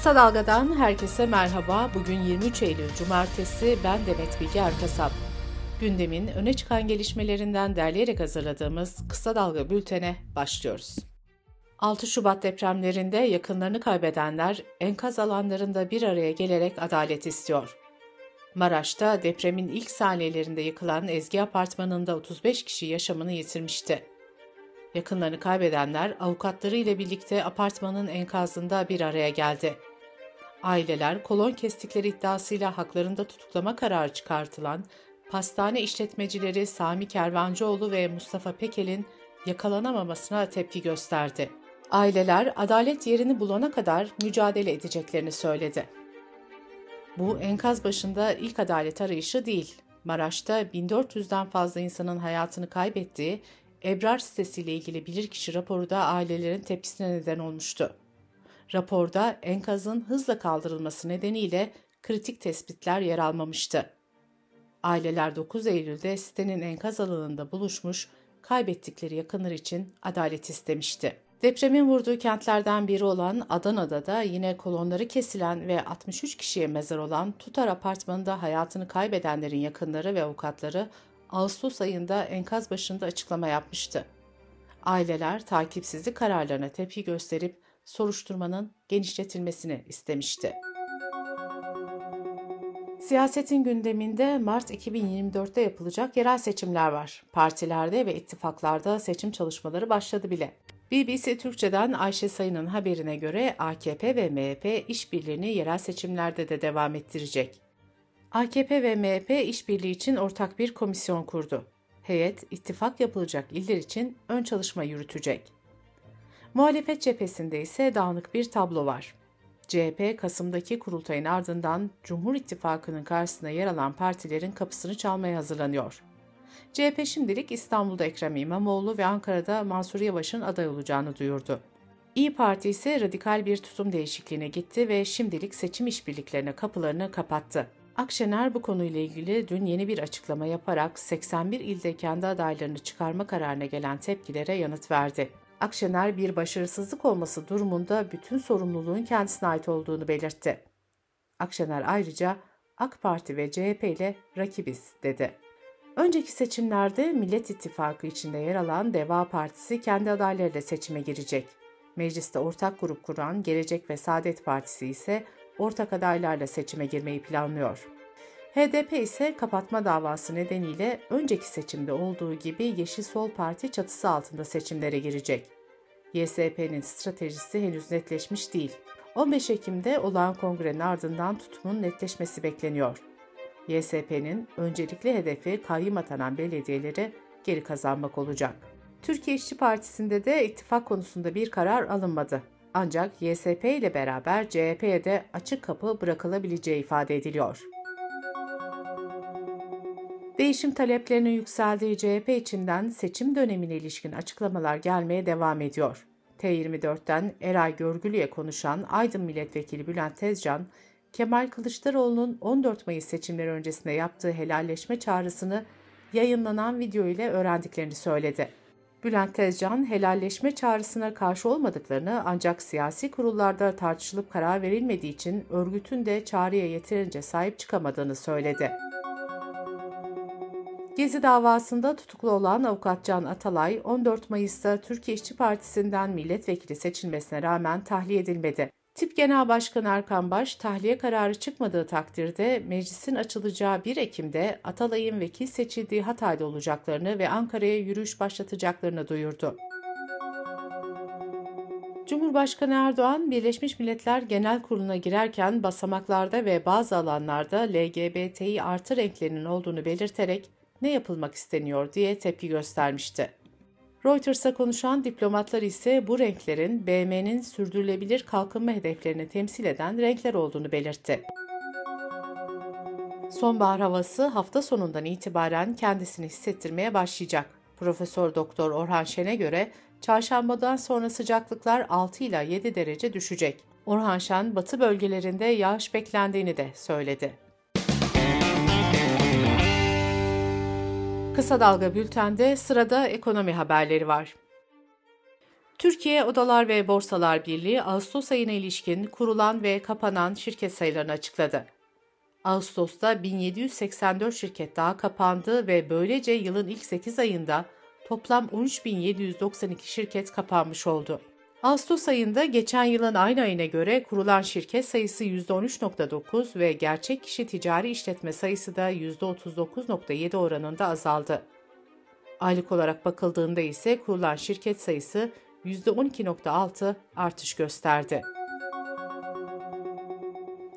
Kısa Dalga'dan herkese merhaba. Bugün 23 Eylül Cumartesi. Ben Demet Bilge Erkasap. Gündemin öne çıkan gelişmelerinden derleyerek hazırladığımız Kısa Dalga bültene başlıyoruz. 6 Şubat depremlerinde yakınlarını kaybedenler enkaz alanlarında bir araya gelerek adalet istiyor. Maraş'ta depremin ilk saniyelerinde yıkılan Ezgi Apartmanı'nda 35 kişi yaşamını yitirmişti. Yakınlarını kaybedenler avukatları ile birlikte apartmanın enkazında bir araya geldi. Aileler kolon kestikleri iddiasıyla haklarında tutuklama kararı çıkartılan pastane işletmecileri Sami Kervancıoğlu ve Mustafa Pekel'in yakalanamamasına tepki gösterdi. Aileler adalet yerini bulana kadar mücadele edeceklerini söyledi. Bu enkaz başında ilk adalet arayışı değil. Maraş'ta 1400'den fazla insanın hayatını kaybettiği Ebrar sitesiyle ilgili bilirkişi raporu da ailelerin tepkisine neden olmuştu. Raporda enkazın hızla kaldırılması nedeniyle kritik tespitler yer almamıştı. Aileler 9 Eylül'de sitenin enkaz alanında buluşmuş, kaybettikleri yakınlar için adalet istemişti. Depremin vurduğu kentlerden biri olan Adana'da da yine kolonları kesilen ve 63 kişiye mezar olan Tutar Apartmanı'nda hayatını kaybedenlerin yakınları ve avukatları Ağustos ayında enkaz başında açıklama yapmıştı. Aileler takipsizlik kararlarına tepki gösterip soruşturmanın genişletilmesini istemişti. Siyasetin gündeminde Mart 2024'te yapılacak yerel seçimler var. Partilerde ve ittifaklarda seçim çalışmaları başladı bile. BBC Türkçe'den Ayşe Sayın'ın haberine göre AKP ve MHP işbirliğini yerel seçimlerde de devam ettirecek. AKP ve MHP işbirliği için ortak bir komisyon kurdu. Heyet, ittifak yapılacak iller için ön çalışma yürütecek. Muhalefet cephesinde ise dağınık bir tablo var. CHP, Kasım'daki kurultayın ardından Cumhur İttifakı'nın karşısına yer alan partilerin kapısını çalmaya hazırlanıyor. CHP şimdilik İstanbul'da Ekrem İmamoğlu ve Ankara'da Mansur Yavaş'ın aday olacağını duyurdu. İyi Parti ise radikal bir tutum değişikliğine gitti ve şimdilik seçim işbirliklerine kapılarını kapattı. Akşener bu konuyla ilgili dün yeni bir açıklama yaparak 81 ilde kendi adaylarını çıkarma kararına gelen tepkilere yanıt verdi. Akşener bir başarısızlık olması durumunda bütün sorumluluğun kendisine ait olduğunu belirtti. Akşener ayrıca AK Parti ve CHP ile rakibiz dedi. Önceki seçimlerde Millet İttifakı içinde yer alan Deva Partisi kendi adaylarıyla seçime girecek. Mecliste ortak grup kuran Gelecek ve Saadet Partisi ise ortak adaylarla seçime girmeyi planlıyor. HDP ise kapatma davası nedeniyle önceki seçimde olduğu gibi Yeşil Sol Parti çatısı altında seçimlere girecek. YSP'nin stratejisi henüz netleşmiş değil. 15 Ekim'de olan kongrenin ardından tutumun netleşmesi bekleniyor. YSP'nin öncelikli hedefi kayyım atanan belediyeleri geri kazanmak olacak. Türkiye İşçi Partisi'nde de ittifak konusunda bir karar alınmadı. Ancak YSP ile beraber CHP'ye de açık kapı bırakılabileceği ifade ediliyor. Değişim taleplerinin yükseldiği CHP içinden seçim dönemine ilişkin açıklamalar gelmeye devam ediyor. T24'ten Eray Görgülü'ye konuşan Aydın Milletvekili Bülent Tezcan, Kemal Kılıçdaroğlu'nun 14 Mayıs seçimleri öncesinde yaptığı helalleşme çağrısını yayınlanan video ile öğrendiklerini söyledi. Bülent Tezcan, helalleşme çağrısına karşı olmadıklarını ancak siyasi kurullarda tartışılıp karar verilmediği için örgütün de çağrıya yeterince sahip çıkamadığını söyledi. Gezi davasında tutuklu olan avukat Can Atalay, 14 Mayıs'ta Türkiye İşçi Partisi'nden milletvekili seçilmesine rağmen tahliye edilmedi. Tip Genel Başkanı Erkan Baş, tahliye kararı çıkmadığı takdirde meclisin açılacağı 1 Ekim'de Atalay'ın vekil seçildiği Hatay'da olacaklarını ve Ankara'ya yürüyüş başlatacaklarını duyurdu. Cumhurbaşkanı Erdoğan, Birleşmiş Milletler Genel Kurulu'na girerken basamaklarda ve bazı alanlarda LGBTİ artı renklerinin olduğunu belirterek ne yapılmak isteniyor diye tepki göstermişti. Reuters'a konuşan diplomatlar ise bu renklerin BM'nin sürdürülebilir kalkınma hedeflerini temsil eden renkler olduğunu belirtti. Sonbahar havası hafta sonundan itibaren kendisini hissettirmeye başlayacak. Profesör Doktor Orhan Şen'e göre çarşambadan sonra sıcaklıklar 6 ila 7 derece düşecek. Orhan Şen, batı bölgelerinde yağış beklendiğini de söyledi. Kısa Dalga Bülten'de sırada ekonomi haberleri var. Türkiye Odalar ve Borsalar Birliği Ağustos ayına ilişkin kurulan ve kapanan şirket sayılarını açıkladı. Ağustos'ta 1784 şirket daha kapandı ve böylece yılın ilk 8 ayında toplam 13.792 şirket kapanmış oldu. Ağustos ayında geçen yılın aynı ayına göre kurulan şirket sayısı %13.9 ve gerçek kişi ticari işletme sayısı da %39.7 oranında azaldı. Aylık olarak bakıldığında ise kurulan şirket sayısı %12.6 artış gösterdi.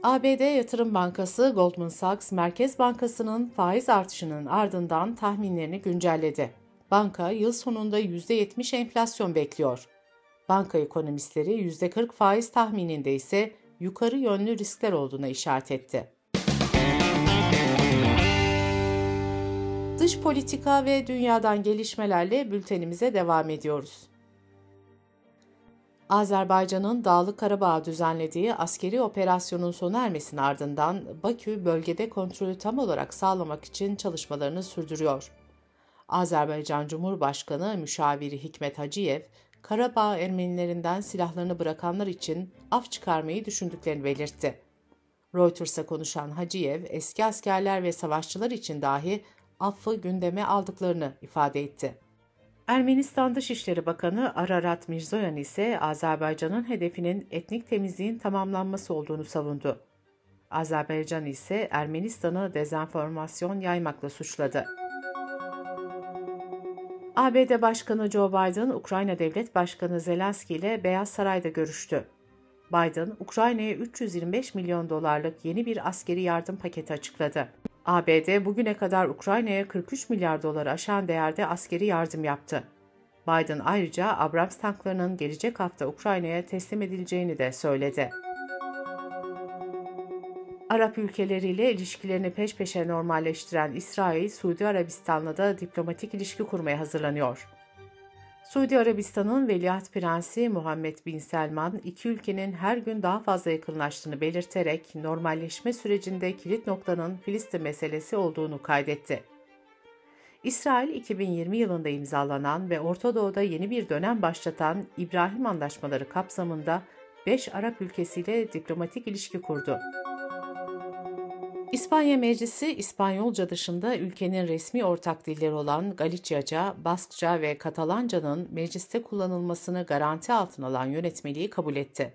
ABD Yatırım Bankası Goldman Sachs Merkez Bankası'nın faiz artışının ardından tahminlerini güncelledi. Banka yıl sonunda %70 enflasyon bekliyor. Banka ekonomistleri %40 faiz tahmininde ise yukarı yönlü riskler olduğuna işaret etti. Dış politika ve dünyadan gelişmelerle bültenimize devam ediyoruz. Azerbaycan'ın Dağlık Karabağ düzenlediği askeri operasyonun sona ermesinin ardından Bakü bölgede kontrolü tam olarak sağlamak için çalışmalarını sürdürüyor. Azerbaycan Cumhurbaşkanı Müşaviri Hikmet Hacıyev, Karabağ Ermenilerinden silahlarını bırakanlar için af çıkarmayı düşündüklerini belirtti. Reuters'a konuşan Hacıyev, eski askerler ve savaşçılar için dahi affı gündeme aldıklarını ifade etti. Ermenistan Dışişleri Bakanı Ararat Mirzoyan ise Azerbaycan'ın hedefinin etnik temizliğin tamamlanması olduğunu savundu. Azerbaycan ise Ermenistan'ı dezenformasyon yaymakla suçladı. ABD Başkanı Joe Biden, Ukrayna Devlet Başkanı Zelenski ile Beyaz Saray'da görüştü. Biden, Ukrayna'ya 325 milyon dolarlık yeni bir askeri yardım paketi açıkladı. ABD bugüne kadar Ukrayna'ya 43 milyar dolar aşan değerde askeri yardım yaptı. Biden ayrıca Abrams tanklarının gelecek hafta Ukrayna'ya teslim edileceğini de söyledi. Arap ülkeleriyle ilişkilerini peş peşe normalleştiren İsrail, Suudi Arabistan'la da diplomatik ilişki kurmaya hazırlanıyor. Suudi Arabistan'ın Veliaht Prensi Muhammed Bin Selman, iki ülkenin her gün daha fazla yakınlaştığını belirterek normalleşme sürecinde kilit noktanın Filistin meselesi olduğunu kaydetti. İsrail 2020 yılında imzalanan ve Orta Doğu'da yeni bir dönem başlatan İbrahim Anlaşmaları kapsamında 5 Arap ülkesiyle diplomatik ilişki kurdu. İspanya Meclisi, İspanyolca dışında ülkenin resmi ortak dilleri olan Galiciaca, Baskça ve Katalanca'nın mecliste kullanılmasını garanti altına alan yönetmeliği kabul etti.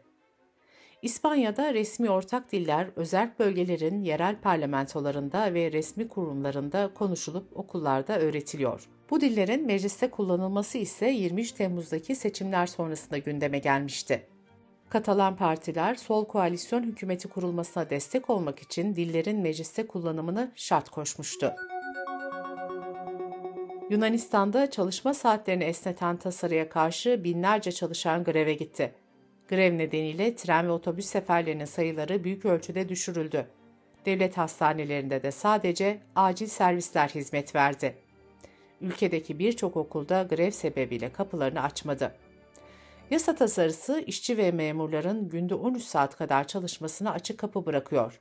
İspanya'da resmi ortak diller özel bölgelerin yerel parlamentolarında ve resmi kurumlarında konuşulup okullarda öğretiliyor. Bu dillerin mecliste kullanılması ise 23 Temmuz'daki seçimler sonrasında gündeme gelmişti. Katalan partiler sol koalisyon hükümeti kurulmasına destek olmak için dillerin mecliste kullanımını şart koşmuştu. Yunanistan'da çalışma saatlerini esneten tasarıya karşı binlerce çalışan greve gitti. Grev nedeniyle tren ve otobüs seferlerinin sayıları büyük ölçüde düşürüldü. Devlet hastanelerinde de sadece acil servisler hizmet verdi. Ülkedeki birçok okulda grev sebebiyle kapılarını açmadı. Yasa tasarısı işçi ve memurların günde 13 saat kadar çalışmasına açık kapı bırakıyor.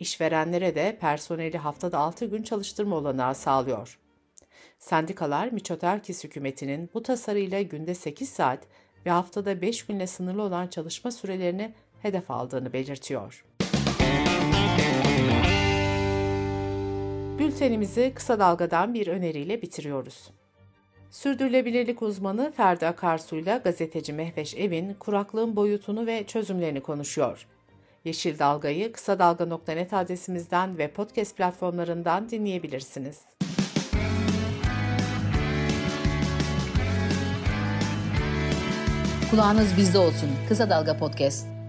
İşverenlere de personeli haftada 6 gün çalıştırma olanağı sağlıyor. Sendikalar Miçotakis hükümetinin bu tasarıyla günde 8 saat ve haftada 5 günle sınırlı olan çalışma sürelerini hedef aldığını belirtiyor. Bültenimizi kısa dalgadan bir öneriyle bitiriyoruz. Sürdürülebilirlik uzmanı Ferdi Akarsu'yla gazeteci Mehveş Evin kuraklığın boyutunu ve çözümlerini konuşuyor. Yeşil Dalga'yı kısa dalga.net adresimizden ve podcast platformlarından dinleyebilirsiniz. Kulağınız bizde olsun. Kısa Dalga Podcast.